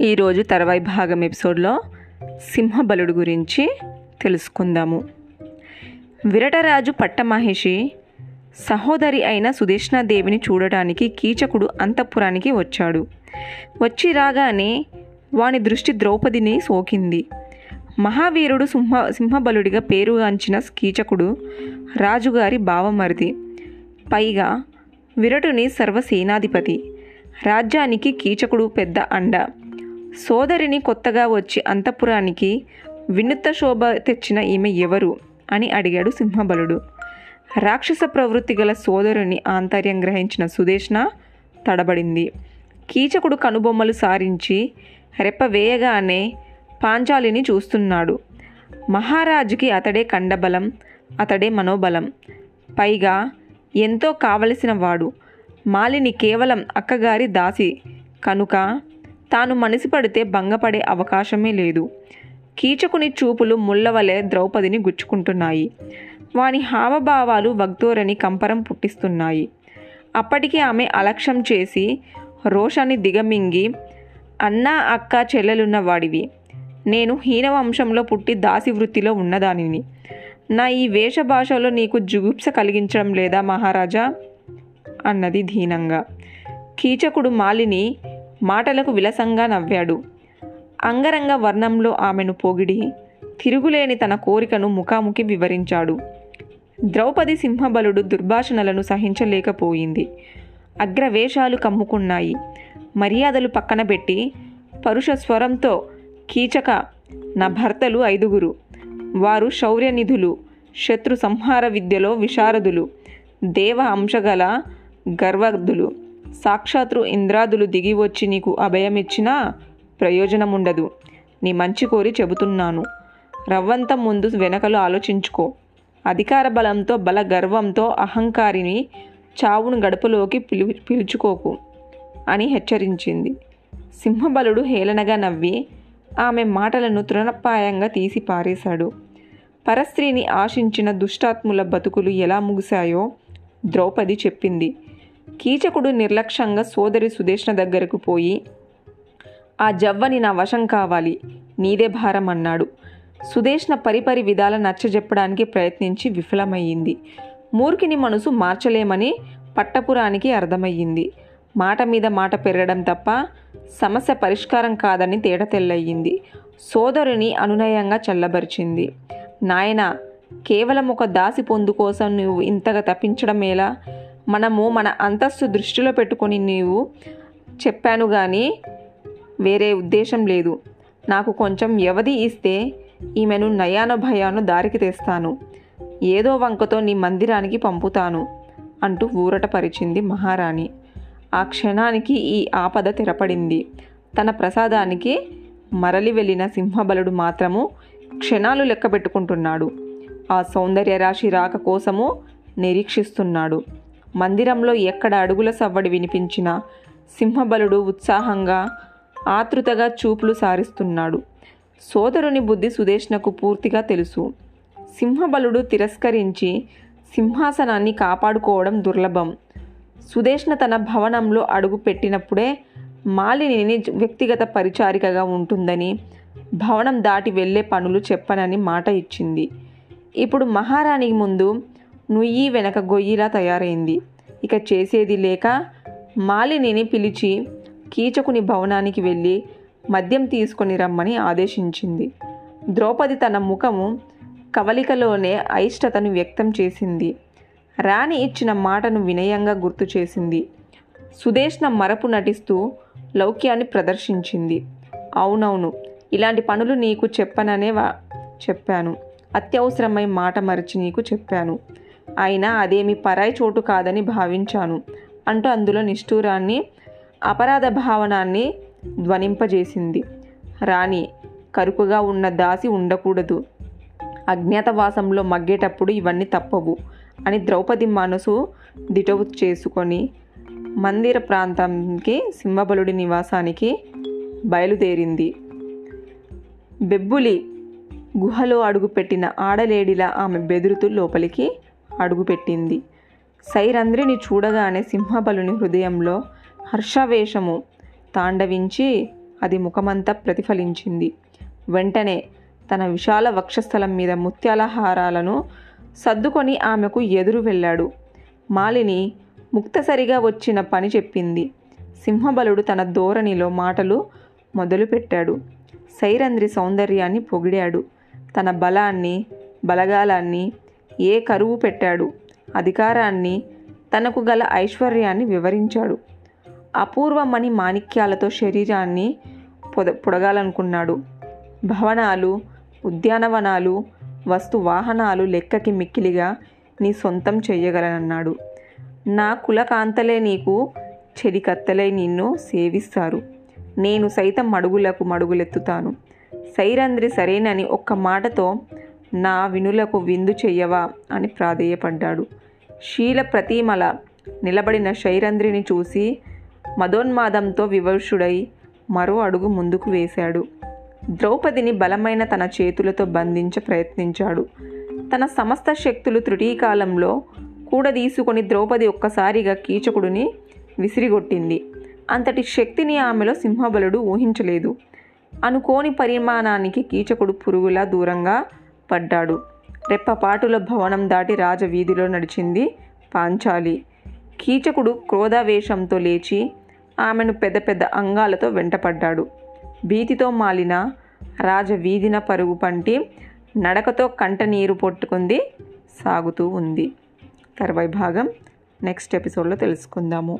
ఈరోజు తర్వాయి భాగం ఎపిసోడ్లో సింహబలుడు గురించి తెలుసుకుందాము. విరటరాజు పట్టమహేషి సహోదరి అయిన సుదేష్ణాదేవిని చూడటానికి కీచకుడు అంతఃపురానికి వచ్చాడు. వచ్చి రాగానే వాని దృష్టి ద్రౌపదిని సోకింది. మహావీరుడు సింహ సింహబలుడిగా పేరుగాంచిన కీచకుడు రాజుగారి భావమరిది. పైగా విరటుని సర్వసేనాధిపతి. రాజ్యానికి కీచకుడు పెద్ద అండ. సోదరిని కొత్తగా వచ్చి అంతఃపురానికి వినూత్న శోభ తెచ్చిన ఈమె ఎవరు అని అడిగాడు సింహబలుడు. రాక్షస ప్రవృత్తి గల సోదరుని ఆంతర్యం గ్రహించిన సుదేష్ణ తడబడింది. కీచకుడు కనుబొమ్మలు సారించి రెప్ప వేయగానే పాంచాలిని చూస్తున్నాడు. మహారాజుకి అతడే కండబలం అతడే మనోబలం. పైగా ఎంతో కావలసిన వాడు. మాలిని కేవలం అక్కగారి దాసి. కనుక తాను మనసి పడితే భంగపడే అవకాశమే లేదు. కీచకుని చూపులు ముళ్ళవలే ద్రౌపదిని గుచ్చుకుంటున్నాయి. వాని హావభావాలు వగ్ధోరని కంపరం పుట్టిస్తున్నాయి. అప్పటికే ఆమె అలక్ష్యం చేసి రోషాన్ని దిగమింగి అన్నా అక్క చెల్లెలున్న వాడివి. నేను హీనవంశంలో పుట్టి దాసి వృత్తిలో ఉన్నదానిని. నా ఈ వేషభాషలో నీకు జుగుప్స కలిగించడం లేదా మహారాజా అన్నది ధీనంగా కీచకుడు మాలిని మాటలకు విలసంగా నవ్వాడు. అంగరంగ వర్ణంలో ఆమెను పొగిడి తిరుగులేని తన కోరికను ముఖాముఖి వివరించాడు. ద్రౌపది సింహబలుడు దుర్భాషణలను సహించలేకపోయింది. అగ్రవేషాలు కమ్ముకున్నాయి. మర్యాదలు పక్కన పెట్టి పరుష స్వరంతో కీచక నా భర్తలు ఐదుగురు వారు శౌర్యనిధులు శత్రు సంహార విద్యలో విశారదులు దేవ అంశగల గర్వదులు సాక్షాత్తు ఇంద్రాదులు దిగి వచ్చి నీకు అభయమిచ్చినా ప్రయోజనముండదు. నీ మంచి కోరి చెబుతున్నాను. రవ్వంత ముందు వెనకలు ఆలోచించుకో. అధికార బలంతో బల గర్వంతో అహంకారిని చావును గడపలోకి పిలు పిలుచుకోకు అని హెచ్చరించింది. సింహబలుడు హేళనగా నవ్వి ఆమె మాటలను తృణప్రాయంగా తీసి పారేశాడు. పరస్త్రీని ఆశించిన దుష్టాత్ముల బతుకులు ఎలా ముగిశాయో ద్రౌపది చెప్పింది. కీచకుడు నిర్లక్ష్యంగా సోదరి సుదేష్ణ దగ్గరకు పోయి ఆ జవ్వని నా వశం కావాలి నీదే భారం అన్నాడు. సుదేష్ణ పరిపరి విధాల నచ్చజెప్పడానికి ప్రయత్నించి విఫలమయ్యింది. మూర్ఖిని మనసు మార్చలేమని పట్టపురానికి అర్థమయ్యింది. మాట మీద మాట పెరగడం తప్ప సమస్య పరిష్కారం కాదని తేట తెల్లయ్యింది. సోదరుని అనునయంగా చల్లబరిచింది. నాయన కేవలం ఒక దాసి పొందు కోసం నువ్వు ఇంతగా తప్పించడం ఎలా? మనము మన అంతస్తు దృష్టిలో పెట్టుకొని నీవు చెప్పాను కానీ వేరే ఉద్దేశం లేదు. నాకు కొంచెం వ్యవధి ఇస్తే ఈమెను నయాన భయాను దారికి తెస్తాను. ఏదో వంకతో నీ మందిరానికి పంపుతాను అంటూ ఊరటపరిచింది మహారాణి. ఆ క్షణానికి ఈ ఆపద తెరపడింది. తన ప్రసాదానికి మరలి వెళ్ళిన సింహబలుడు మాత్రము క్షణాలు లెక్క పెట్టుకుంటున్నాడు ఆ సౌందర్య రాశి రాక కోసము నిరీక్షిస్తున్నాడు. మందిరంలో ఎక్కడ అడుగుల సవ్వడి వినిపించినా సింహబలుడు ఉత్సాహంగా ఆతృతగా చూపులు సారిస్తున్నాడు. సోదరుని బుద్ధి సుదేష్ణకు పూర్తిగా తెలుసు. సింహబలుడు తిరస్కరించి సింహాసనాన్ని కాపాడుకోవడం దుర్లభం. సుదేష్ణ తన భవనంలో అడుగు పెట్టినప్పుడే మాలిని వ్యక్తిగత పరిచారికగా ఉంటుందని భవనం దాటి వెళ్ళే పనులు చెప్పనని మాట ఇచ్చింది. ఇప్పుడు మహారాణి ముందు నుయ్యి వెనక గొయ్యిలా తయారైంది. ఇక చేసేది లేక మాలినిని పిలిచి కీచకుని భవనానికి వెళ్ళి మద్యం తీసుకొని రమ్మని ఆదేశించింది. ద్రౌపది తన ముఖము కవలికలోనే అయిష్టతను వ్యక్తం చేసింది. రాణి ఇచ్చిన మాటను వినయంగా గుర్తు చేసింది. సుదేష్ణ మరపు నటిస్తూ లౌక్యాన్ని ప్రదర్శించింది. అవునవును ఇలాంటి పనులు నీకు చెప్పననే వా చెప్పాను. అత్యవసరమై మాట మరిచి నీకు చెప్పాను. అయినా అదేమి పరాయి చోటు కాదని భావించాను. అంటూ అందులో నిష్ఠూరాన్ని అపరాధ భావనాన్ని ధ్వనింపజేసింది. రాణి కరుకుగా ఉన్న దాసి ఉండకూడదు. అజ్ఞాతవాసంలో మగ్గేటప్పుడు ఇవన్నీ తప్పవు అని ద్రౌపది మనసు దిటవు చేసుకొని మందిర ప్రాంతానికి సింహబలుడి నివాసానికి బయలుదేరింది. బెబ్బులి గుహలో అడుగుపెట్టిన ఆడలేడిలా ఆమె బెదురుతూ లోపలికి అడుగుపెట్టింది. సైరంధ్రిని చూడగానే సింహబలుని హృదయంలో హర్షవేషము తాండవించి అది ముఖమంతా ప్రతిఫలించింది. వెంటనే తన విశాల వక్షస్థలం మీద ముత్యాల హారాలను సర్దుకొని ఆమెకు ఎదురు వెళ్ళాడు. మాలిని ముక్తసరిగా వచ్చిన పని చెప్పింది. సింహబలుడు తన ధోరణిలో మాటలు మొదలుపెట్టాడు. సైరంధ్రి సౌందర్యాన్ని పొగిడాడు. తన బలాన్ని బలగాలాన్ని ఏ కరువు పెట్టాడు? అధికారాన్ని తనకు గల ఐశ్వర్యాన్ని వివరించాడు. అపూర్వమణి మాణిక్యాలతో శరీరాన్ని పొద పొడగాలనుకున్నాడు. భవనాలు ఉద్యానవనాలు వస్తు వాహనాలు లెక్కకి మిక్కిలిగా నీ సొంతం చేయగలనన్నాడు నా కులకాంతలే నీకు చెడికత్తలే నిన్ను సేవిస్తారు. నేను సైతం మడుగులకు మడుగులెత్తుతాను. సైరంధ్రి సరేనని ఒక్క మాటతో నా వినులకు విందు చెయ్యవా అని ప్రాధేయపడ్డాడు. శీల ప్రతిమల నిలబడిన శైరంధ్రిని చూసి మదోన్మాదంతో వివర్షుడై మరో అడుగు ముందుకు వేశాడు. ద్రౌపదిని బలమైన తన చేతులతో బంధించ ప్రయత్నించాడు. తన సమస్త శక్తులు త్రుటీకాలంలో కూడదీసుకొని ద్రౌపది ఒక్కసారిగా కీచకుడిని విసిరిగొట్టింది. అంతటి శక్తిని ఆమెలో సింహబలుడు ఊహించలేదు. అనుకోని పరిమాణానికి కీచకుడు పురుగులా దూరంగా పడ్డాడు. రెప్పపాటుల భవనం దాటి రాజవీధిలో నడిచింది పాంచాలి. కీచకుడు క్రోధావేశంతో లేచి ఆమెను పెద్ద పెద్ద అంగాలతో వెంటపడ్డాడు. భీతితో మాలిన రాజవీధిన పరుగు పంటి నడకతో కంట నీరు పొట్టుకుంది సాగుతూ ఉంది. తర్వాయి భాగం నెక్స్ట్ ఎపిసోడ్లో తెలుసుకుందాము.